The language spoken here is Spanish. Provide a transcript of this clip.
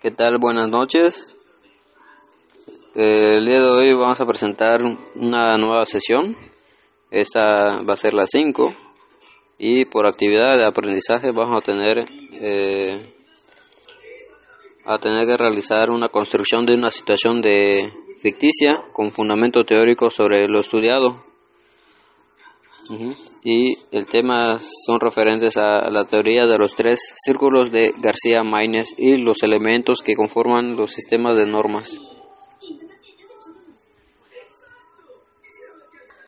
¿Qué tal? Buenas noches. El día de hoy vamos a presentar una nueva sesión. Esta va a ser la 5 y por actividad de aprendizaje vamos a tener eh, a tener que realizar una construcción de una situación de ficticia con fundamento teórico sobre lo estudiado. Y el tema son referentes a la teoría de los tres círculos de García Maynes y los elementos que conforman los sistemas de normas.